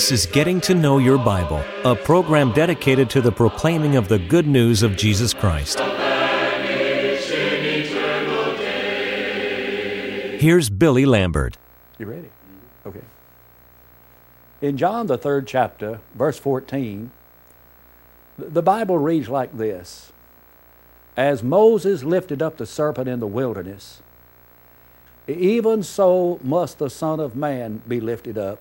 This is Getting to Know Your Bible, a program dedicated to the proclaiming of the good news of Jesus Christ. Here's Billy Lambert. You ready? Okay. In John, the third chapter, verse 14, the Bible reads like this As Moses lifted up the serpent in the wilderness, even so must the Son of Man be lifted up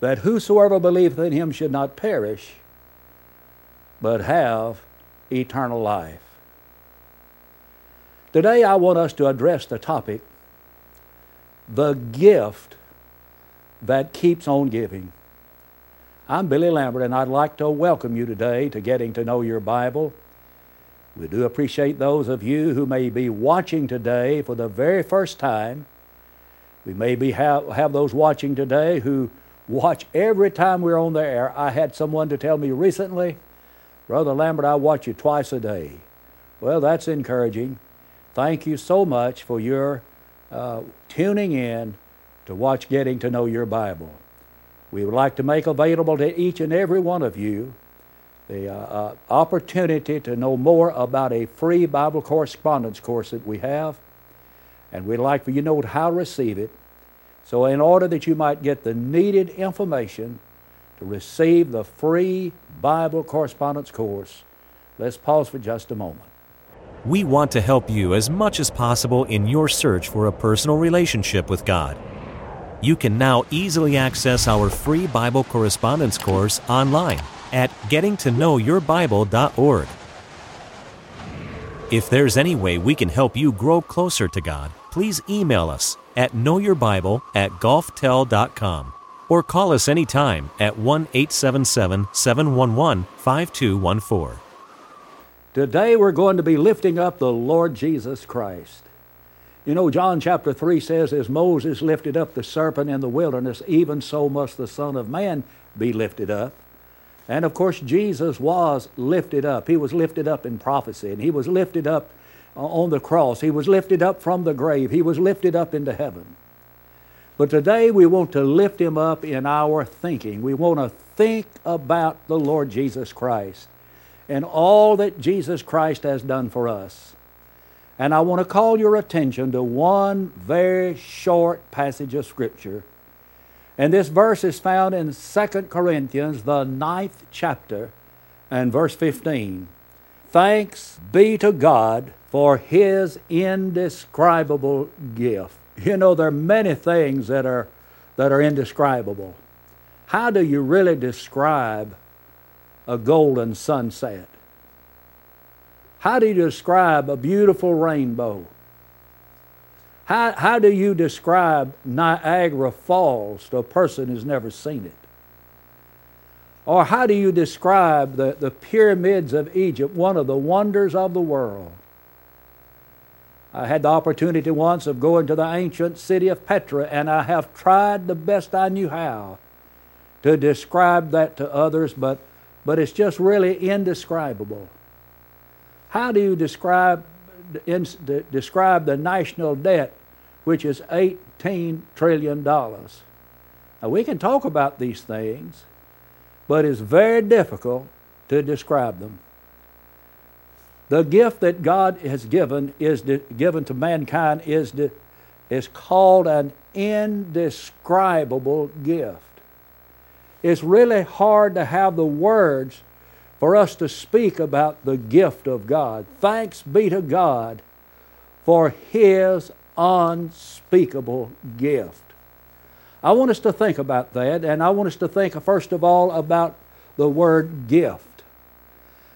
that whosoever believeth in him should not perish, but have eternal life. Today I want us to address the topic the gift that keeps on giving. I'm Billy Lambert, and I'd like to welcome you today to Getting to Know Your Bible. We do appreciate those of you who may be watching today for the very first time. We may be have, have those watching today who watch every time we're on the air. I had someone to tell me recently, Brother Lambert, I watch you twice a day. Well, that's encouraging. Thank you so much for your uh, tuning in to watch Getting to Know Your Bible. We would like to make available to each and every one of you the uh, uh, opportunity to know more about a free Bible correspondence course that we have. And we'd like for you to know how to receive it. So, in order that you might get the needed information to receive the free Bible correspondence course, let's pause for just a moment. We want to help you as much as possible in your search for a personal relationship with God. You can now easily access our free Bible correspondence course online at gettingtoknowyourbible.org. If there's any way we can help you grow closer to God, please email us at knowyourbible at gulftel.com or call us anytime at 1 877 711 5214. Today we're going to be lifting up the Lord Jesus Christ. You know, John chapter 3 says, As Moses lifted up the serpent in the wilderness, even so must the Son of Man be lifted up. And of course, Jesus was lifted up. He was lifted up in prophecy, and he was lifted up uh, on the cross. He was lifted up from the grave. He was lifted up into heaven. But today we want to lift him up in our thinking. We want to think about the Lord Jesus Christ and all that Jesus Christ has done for us. And I want to call your attention to one very short passage of Scripture. And this verse is found in 2 Corinthians, the ninth chapter, and verse 15. Thanks be to God for his indescribable gift. You know, there are many things that are, that are indescribable. How do you really describe a golden sunset? How do you describe a beautiful rainbow? How, how do you describe Niagara Falls to a person who's never seen it? Or how do you describe the, the pyramids of Egypt, one of the wonders of the world? I had the opportunity once of going to the ancient city of Petra, and I have tried the best I knew how to describe that to others, but, but it's just really indescribable. How do you describe, in, describe the national debt, which is $18 trillion? Now, we can talk about these things, but it's very difficult to describe them. The gift that God has given is given to mankind is is called an indescribable gift. It's really hard to have the words for us to speak about the gift of God. Thanks be to God for His unspeakable gift. I want us to think about that, and I want us to think, first of all, about the word gift.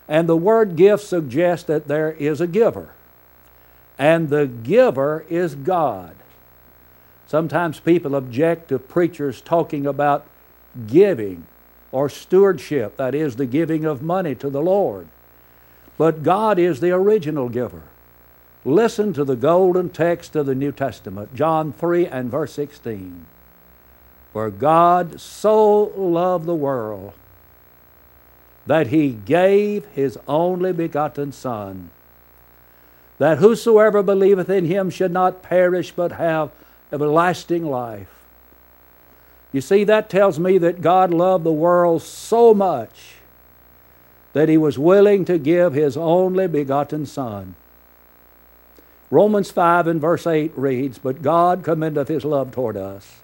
And the word gift suggests that there is a giver. And the giver is God. Sometimes people object to preachers talking about giving or stewardship, that is, the giving of money to the Lord. But God is the original giver. Listen to the golden text of the New Testament, John 3 and verse 16. For God so loved the world that he gave his only begotten Son, that whosoever believeth in him should not perish but have everlasting life. You see, that tells me that God loved the world so much that he was willing to give his only begotten Son. Romans 5 and verse 8 reads, But God commendeth his love toward us,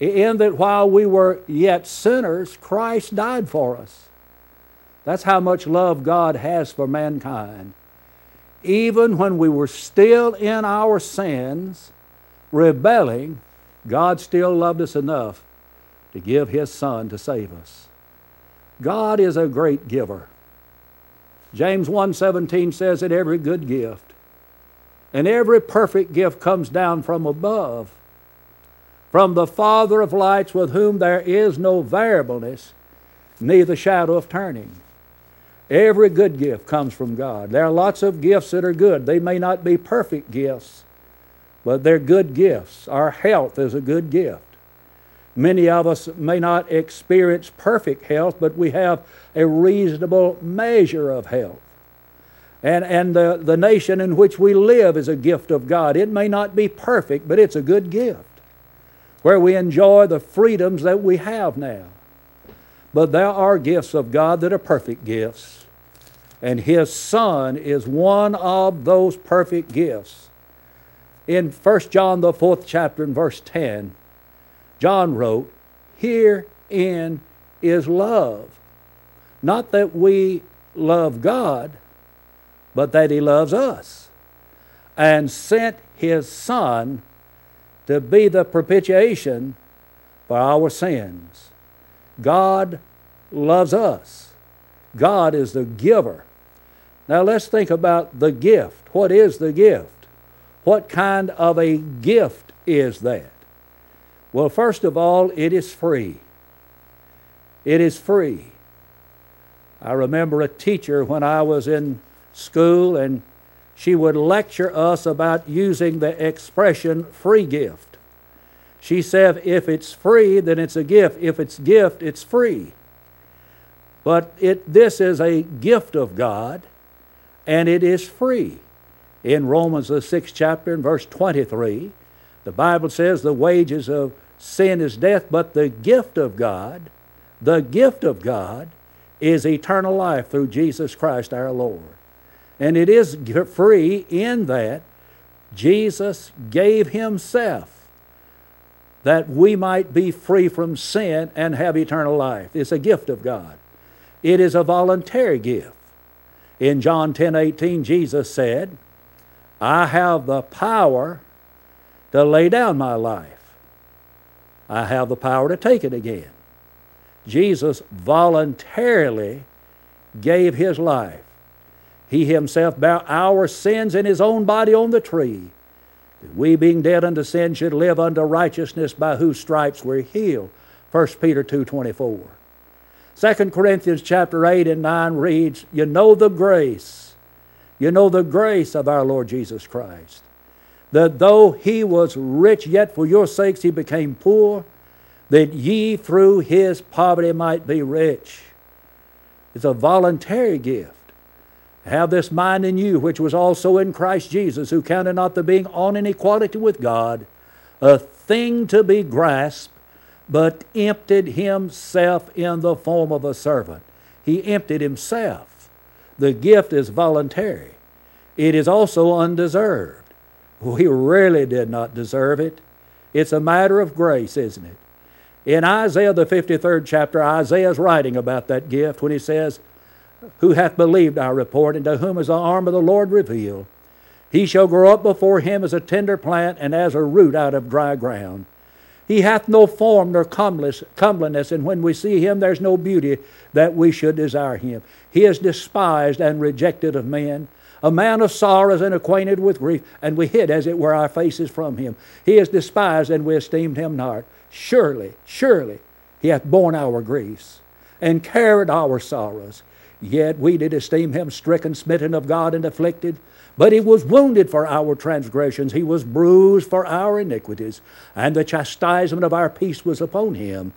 in that while we were yet sinners, Christ died for us. That's how much love God has for mankind. Even when we were still in our sins, rebelling, God still loved us enough to give His Son to save us. God is a great giver. James 1:17 says that every good gift and every perfect gift comes down from above, from the Father of lights, with whom there is no variableness, neither shadow of turning. Every good gift comes from God. There are lots of gifts that are good. They may not be perfect gifts, but they're good gifts. Our health is a good gift. Many of us may not experience perfect health, but we have a reasonable measure of health. And, and the, the nation in which we live is a gift of God. It may not be perfect, but it's a good gift where we enjoy the freedoms that we have now. But there are gifts of God that are perfect gifts. And His Son is one of those perfect gifts. In 1 John, the fourth chapter, and verse 10, John wrote, Herein is love. Not that we love God, but that He loves us and sent His Son to be the propitiation for our sins. God loves us. God is the giver. Now let's think about the gift. What is the gift? What kind of a gift is that? Well, first of all, it is free. It is free. I remember a teacher when I was in school, and she would lecture us about using the expression free gift. She said, if it's free, then it's a gift. If it's gift, it's free. But it, this is a gift of God, and it is free. In Romans, the sixth chapter, and verse 23, the Bible says, The wages of sin is death, but the gift of God, the gift of God, is eternal life through Jesus Christ our Lord. And it is free in that Jesus gave Himself that we might be free from sin and have eternal life. It's a gift of God. It is a voluntary gift. In John 10 18, Jesus said, I have the power to lay down my life. I have the power to take it again. Jesus voluntarily gave his life he himself bare our sins in his own body on the tree, that we, being dead unto sin, should live unto righteousness, by whose stripes we're healed. 1 Peter 2.24. 2 Corinthians chapter 8 and 9 reads, You know the grace, you know the grace of our Lord Jesus Christ, that though he was rich, yet for your sakes he became poor, that ye through his poverty might be rich. It's a voluntary gift. Have this mind in you, which was also in Christ Jesus, who counted not the being on an equality with God a thing to be grasped, but emptied himself in the form of a servant. He emptied himself. The gift is voluntary, it is also undeserved. We really did not deserve it. It's a matter of grace, isn't it? In Isaiah, the 53rd chapter, Isaiah is writing about that gift when he says, who hath believed our report, and to whom is the arm of the Lord revealed. He shall grow up before him as a tender plant and as a root out of dry ground. He hath no form nor comeliness, and when we see him, there's no beauty that we should desire him. He is despised and rejected of men, a man of sorrows and acquainted with grief, and we hid, as it were, our faces from him. He is despised, and we esteemed him not. Surely, surely, he hath borne our griefs and carried our sorrows. Yet we did esteem him stricken, smitten of God, and afflicted. But he was wounded for our transgressions, he was bruised for our iniquities, and the chastisement of our peace was upon him.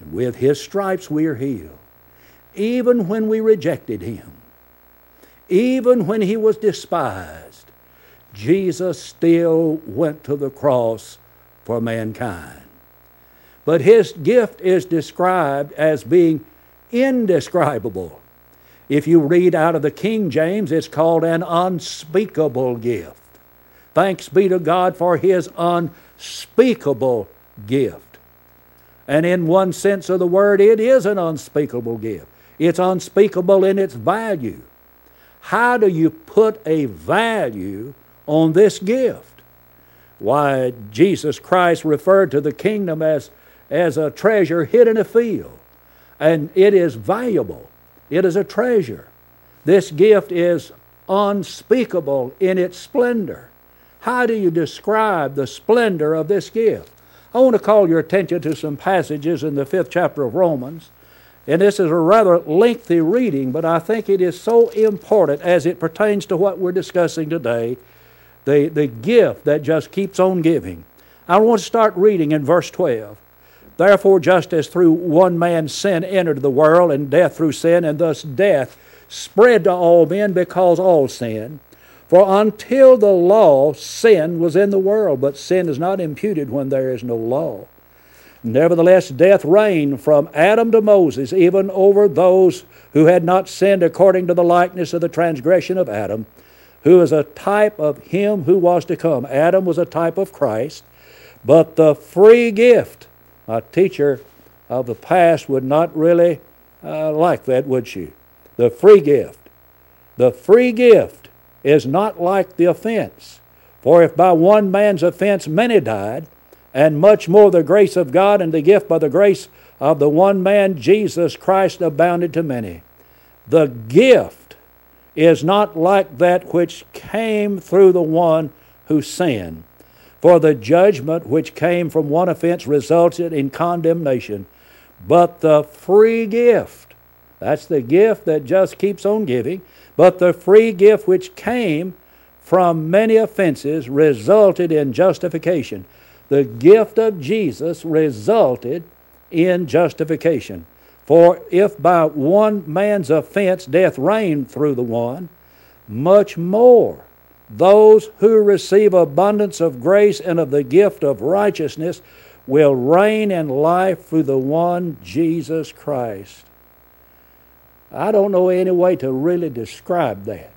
And with his stripes we are healed. even when we rejected him, even when he was despised, Jesus still went to the cross for mankind. But his gift is described as being indescribable. If you read out of the King James, it's called an unspeakable gift. Thanks be to God for his unspeakable gift. And in one sense of the word, it is an unspeakable gift. It's unspeakable in its value. How do you put a value on this gift? Why, Jesus Christ referred to the kingdom as, as a treasure hid in a field, and it is valuable. It is a treasure. This gift is unspeakable in its splendor. How do you describe the splendor of this gift? I want to call your attention to some passages in the fifth chapter of Romans. And this is a rather lengthy reading, but I think it is so important as it pertains to what we're discussing today the, the gift that just keeps on giving. I want to start reading in verse 12. Therefore, just as through one man sin entered the world, and death through sin, and thus death spread to all men because all sin. For until the law, sin was in the world, but sin is not imputed when there is no law. Nevertheless, death reigned from Adam to Moses, even over those who had not sinned according to the likeness of the transgression of Adam, who is a type of him who was to come. Adam was a type of Christ, but the free gift a teacher of the past would not really uh, like that, would she? The free gift. The free gift is not like the offense. For if by one man's offense many died, and much more the grace of God and the gift by the grace of the one man, Jesus Christ, abounded to many. The gift is not like that which came through the one who sinned. For the judgment which came from one offense resulted in condemnation. But the free gift, that's the gift that just keeps on giving, but the free gift which came from many offenses resulted in justification. The gift of Jesus resulted in justification. For if by one man's offense death reigned through the one, much more those who receive abundance of grace and of the gift of righteousness will reign in life through the one Jesus Christ. I don't know any way to really describe that.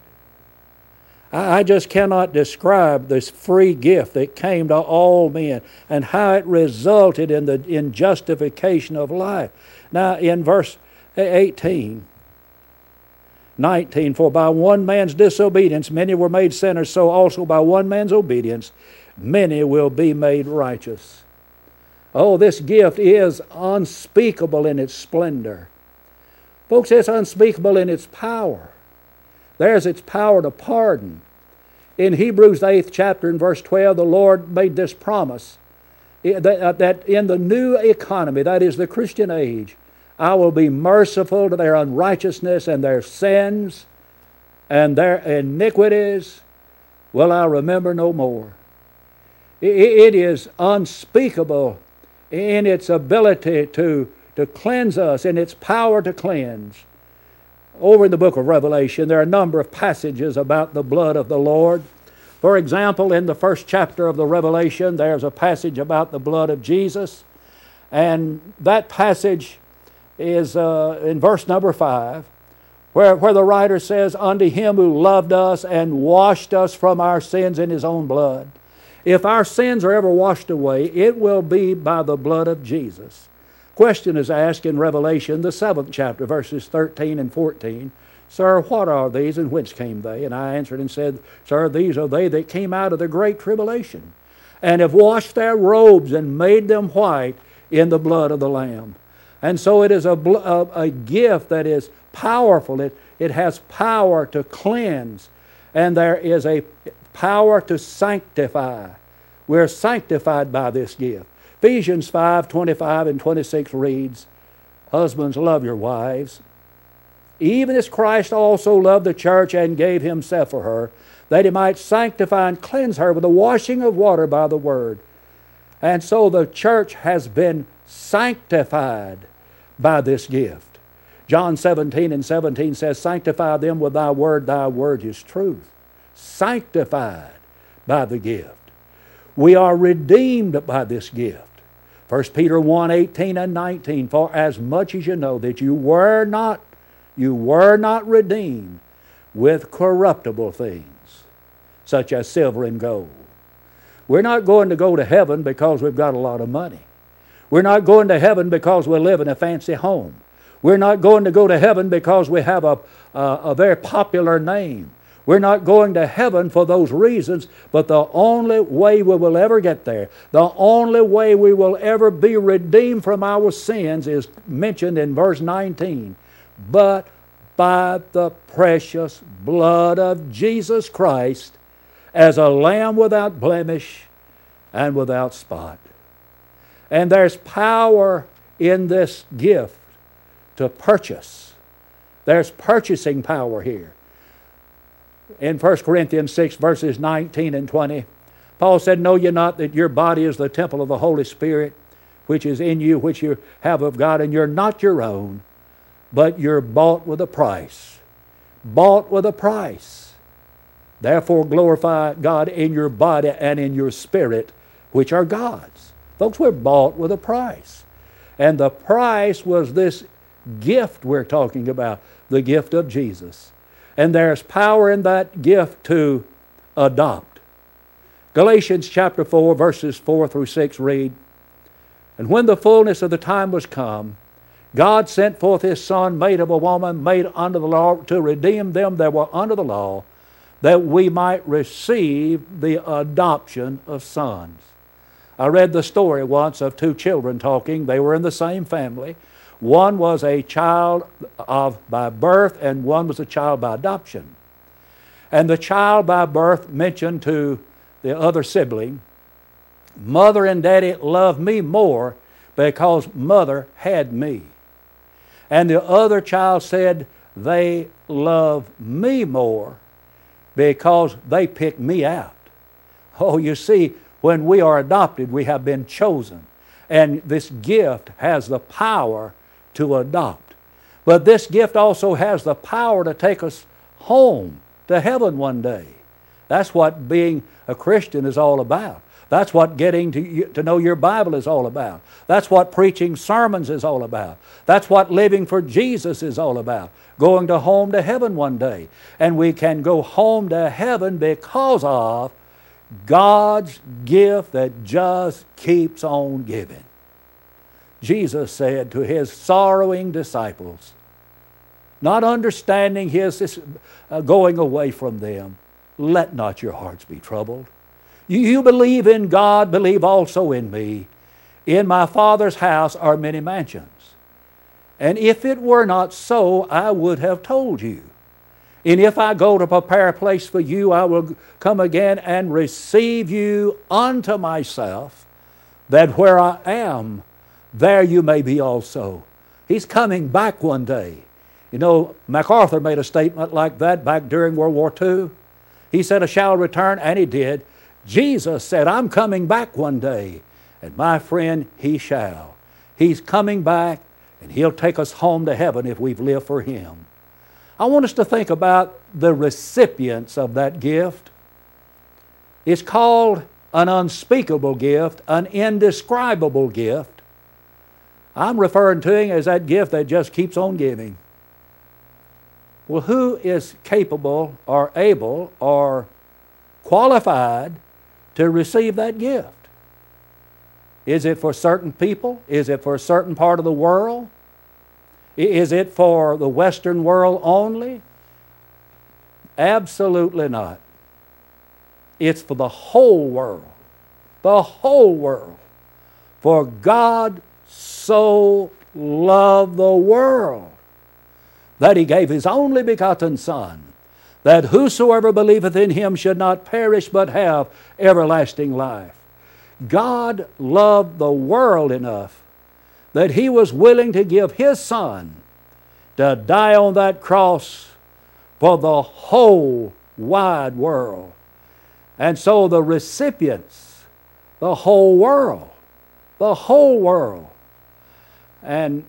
I just cannot describe this free gift that came to all men and how it resulted in the in justification of life. Now in verse 18 19 For by one man's disobedience many were made sinners, so also by one man's obedience many will be made righteous. Oh, this gift is unspeakable in its splendor. Folks, it's unspeakable in its power. There's its power to pardon. In Hebrews, the eighth chapter, in verse 12, the Lord made this promise eh, uh, that in the new economy, that is the Christian age, I will be merciful to their unrighteousness and their sins and their iniquities will I remember no more. It is unspeakable in its ability to, to cleanse us, in its power to cleanse. Over in the book of Revelation, there are a number of passages about the blood of the Lord. For example, in the first chapter of the Revelation, there's a passage about the blood of Jesus. And that passage is uh, in verse number 5, where, where the writer says, Unto him who loved us and washed us from our sins in his own blood. If our sins are ever washed away, it will be by the blood of Jesus. Question is asked in Revelation, the seventh chapter, verses 13 and 14. Sir, what are these and whence came they? And I answered and said, Sir, these are they that came out of the great tribulation, and have washed their robes and made them white in the blood of the Lamb. And so it is a, a, a gift that is powerful. It, it has power to cleanse, and there is a power to sanctify. We're sanctified by this gift. Ephesians 5 25 and 26 reads, Husbands, love your wives, even as Christ also loved the church and gave himself for her, that he might sanctify and cleanse her with the washing of water by the word. And so the church has been sanctified by this gift. John 17 and 17 says, Sanctify them with thy word, thy word is truth. Sanctified by the gift. We are redeemed by this gift. 1 Peter 1 18 and 19 For as much as you know that you were not you were not redeemed with corruptible things, such as silver and gold. We're not going to go to heaven because we've got a lot of money. We're not going to heaven because we live in a fancy home. We're not going to go to heaven because we have a, a, a very popular name. We're not going to heaven for those reasons, but the only way we will ever get there, the only way we will ever be redeemed from our sins is mentioned in verse 19. But by the precious blood of Jesus Christ as a lamb without blemish and without spot. And there's power in this gift to purchase. There's purchasing power here in 1 Corinthians 6, verses 19 and 20. Paul said, Know ye not that your body is the temple of the Holy Spirit, which is in you, which you have of God, and you're not your own, but you're bought with a price. Bought with a price. Therefore, glorify God in your body and in your spirit, which are God's. Folks, we're bought with a price. And the price was this gift we're talking about the gift of Jesus. And there's power in that gift to adopt. Galatians chapter 4, verses 4 through 6 read And when the fullness of the time was come, God sent forth His Son, made of a woman, made under the law, to redeem them that were under the law, that we might receive the adoption of sons. I read the story once of two children talking. They were in the same family. One was a child of by birth, and one was a child by adoption. And the child by birth mentioned to the other sibling, Mother and Daddy love me more because Mother had me. And the other child said, They love me more because they picked me out. Oh, you see, when we are adopted, we have been chosen. And this gift has the power to adopt. But this gift also has the power to take us home to heaven one day. That's what being a Christian is all about. That's what getting to, to know your Bible is all about. That's what preaching sermons is all about. That's what living for Jesus is all about. Going to home to heaven one day. And we can go home to heaven because of God's gift that just keeps on giving. Jesus said to his sorrowing disciples, not understanding his uh, going away from them, let not your hearts be troubled. You, you believe in God, believe also in me. In my Father's house are many mansions. And if it were not so, I would have told you. And if I go to prepare a place for you, I will come again and receive you unto myself, that where I am, there you may be also. He's coming back one day. You know, MacArthur made a statement like that back during World War II. He said, I shall return, and he did. Jesus said, I'm coming back one day. And my friend, he shall. He's coming back, and he'll take us home to heaven if we've lived for him. I want us to think about the recipients of that gift. It's called an unspeakable gift, an indescribable gift. I'm referring to him as that gift that just keeps on giving. Well, who is capable or able or qualified to receive that gift? Is it for certain people? Is it for a certain part of the world? Is it for the Western world only? Absolutely not. It's for the whole world. The whole world. For God so loved the world that he gave his only begotten Son, that whosoever believeth in him should not perish but have everlasting life. God loved the world enough that he was willing to give his Son to die on that cross for the whole wide world. And so the recipients, the whole world, the whole world. And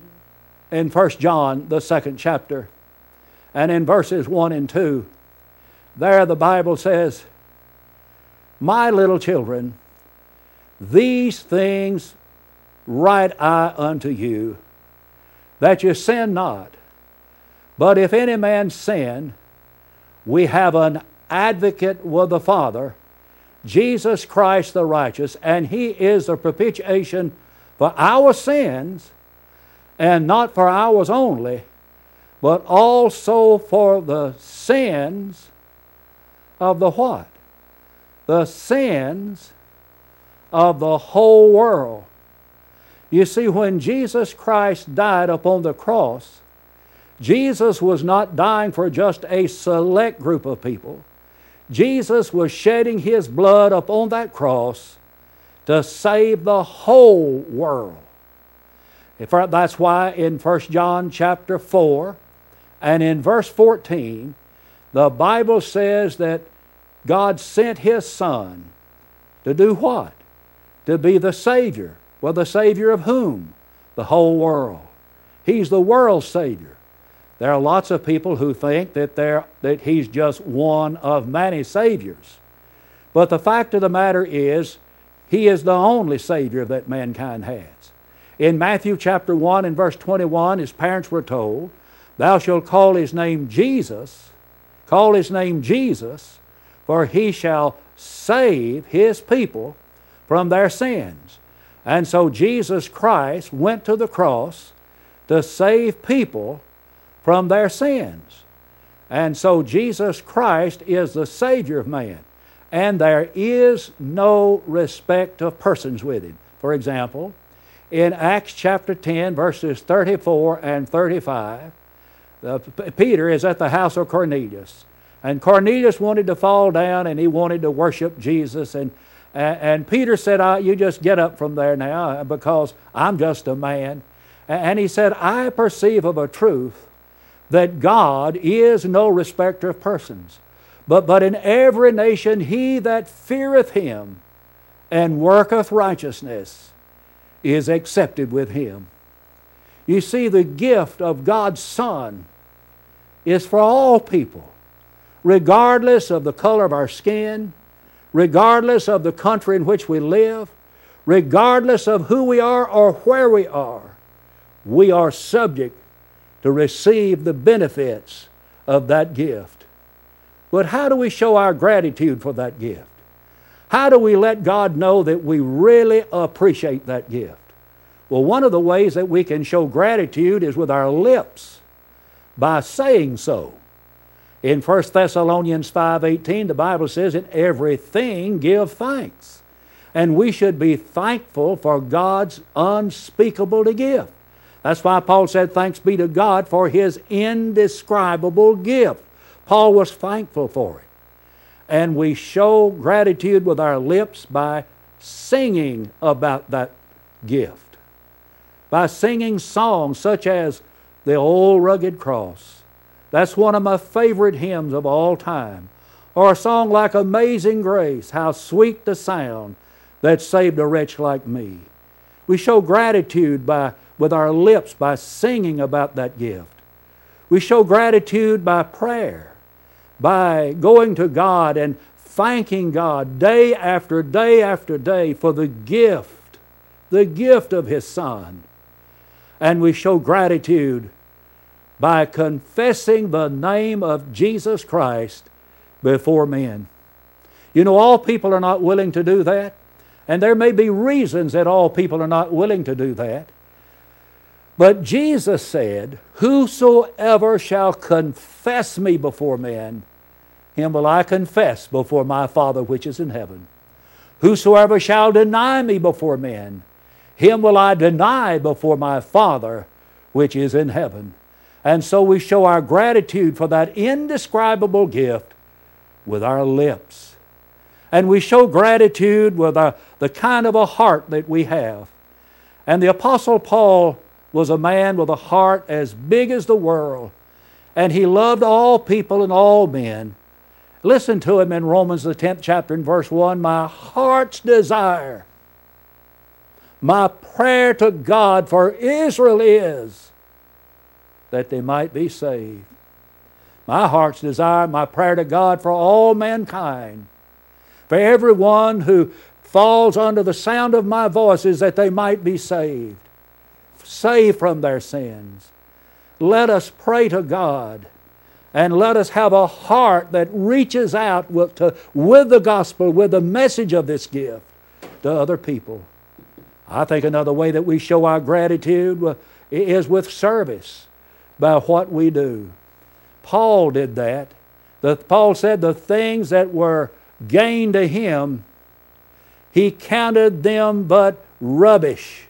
in 1 John, the second chapter, and in verses 1 and 2, there the Bible says, My little children, these things write I unto you, that you sin not. But if any man sin, we have an advocate with the Father, Jesus Christ the righteous, and he is the propitiation for our sins, and not for ours only, but also for the sins of the what? The sins of the whole world. You see, when Jesus Christ died upon the cross, Jesus was not dying for just a select group of people. Jesus was shedding his blood upon that cross to save the whole world. That's why in 1 John chapter 4 and in verse 14, the Bible says that God sent his Son to do what? To be the Savior. Well, the Savior of whom? The whole world. He's the world's Savior. There are lots of people who think that, that he's just one of many Saviors. But the fact of the matter is, he is the only Savior that mankind has. In Matthew chapter 1 and verse 21, his parents were told, Thou shalt call his name Jesus, call his name Jesus, for he shall save his people from their sins. And so Jesus Christ went to the cross to save people from their sins. And so Jesus Christ is the Savior of man. And there is no respect of persons with him. For example, in Acts chapter 10, verses 34 and 35, uh, Peter is at the house of Cornelius. And Cornelius wanted to fall down and he wanted to worship Jesus. And, and, and Peter said, ah, You just get up from there now because I'm just a man. And he said, I perceive of a truth that God is no respecter of persons. But, but in every nation he that feareth him and worketh righteousness is accepted with him. You see, the gift of God's Son is for all people, regardless of the color of our skin, regardless of the country in which we live, regardless of who we are or where we are. We are subject to receive the benefits of that gift. But how do we show our gratitude for that gift? How do we let God know that we really appreciate that gift? Well, one of the ways that we can show gratitude is with our lips by saying so. In 1 Thessalonians 5:18 the Bible says in everything give thanks. And we should be thankful for God's unspeakable gift. That's why Paul said, Thanks be to God for his indescribable gift. Paul was thankful for it. And we show gratitude with our lips by singing about that gift, by singing songs such as The Old Rugged Cross. That's one of my favorite hymns of all time. Or a song like Amazing Grace, How Sweet the Sound That Saved a Wretch Like Me. We show gratitude by with our lips by singing about that gift. We show gratitude by prayer, by going to God and thanking God day after day after day for the gift, the gift of His Son. And we show gratitude by confessing the name of Jesus Christ before men. You know, all people are not willing to do that, and there may be reasons that all people are not willing to do that. But Jesus said, Whosoever shall confess me before men, him will I confess before my Father which is in heaven. Whosoever shall deny me before men, him will I deny before my Father which is in heaven. And so we show our gratitude for that indescribable gift with our lips. And we show gratitude with our, the kind of a heart that we have. And the Apostle Paul was a man with a heart as big as the world, and he loved all people and all men. Listen to him in Romans, the 10th chapter, in verse 1 My heart's desire, my prayer to God for Israel is that they might be saved. My heart's desire, my prayer to God for all mankind, for everyone who falls under the sound of my voice, is that they might be saved, saved from their sins. Let us pray to God and let us have a heart that reaches out with, to, with the gospel, with the message of this gift to other people. I think another way that we show our gratitude is with service by what we do. Paul did that. The, Paul said the things that were gain to him, he counted them but rubbish.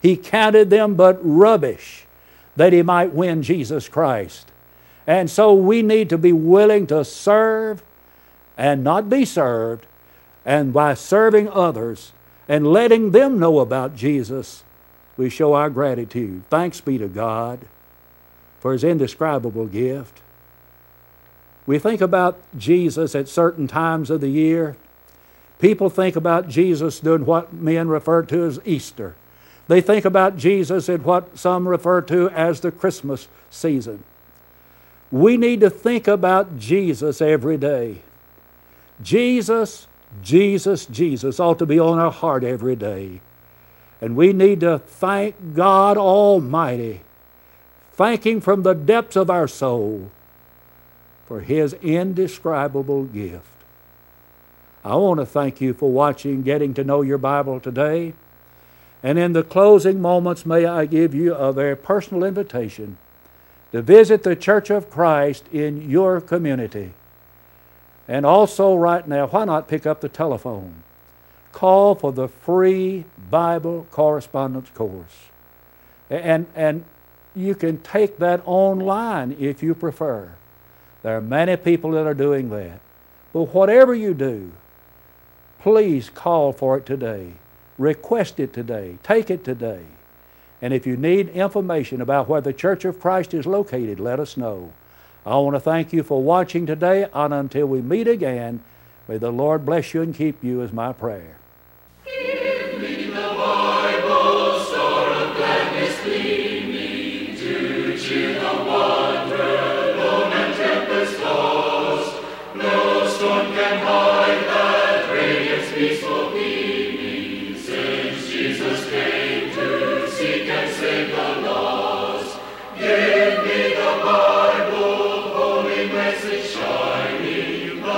He counted them but rubbish that he might win Jesus Christ. And so we need to be willing to serve and not be served, and by serving others and letting them know about Jesus, we show our gratitude. Thanks be to God for his indescribable gift. We think about Jesus at certain times of the year. People think about Jesus doing what men refer to as Easter. They think about Jesus in what some refer to as the Christmas season. We need to think about Jesus every day. Jesus, Jesus, Jesus ought to be on our heart every day. And we need to thank God Almighty, thank Him from the depths of our soul for His indescribable gift. I want to thank you for watching Getting to Know Your Bible today. And in the closing moments, may I give you a very personal invitation to visit the Church of Christ in your community. And also, right now, why not pick up the telephone? Call for the free Bible correspondence course. And, and you can take that online if you prefer. There are many people that are doing that. But whatever you do, please call for it today. Request it today. Take it today. And if you need information about where the Church of Christ is located, let us know. I want to thank you for watching today, and until we meet again, may the Lord bless you and keep you, is my prayer.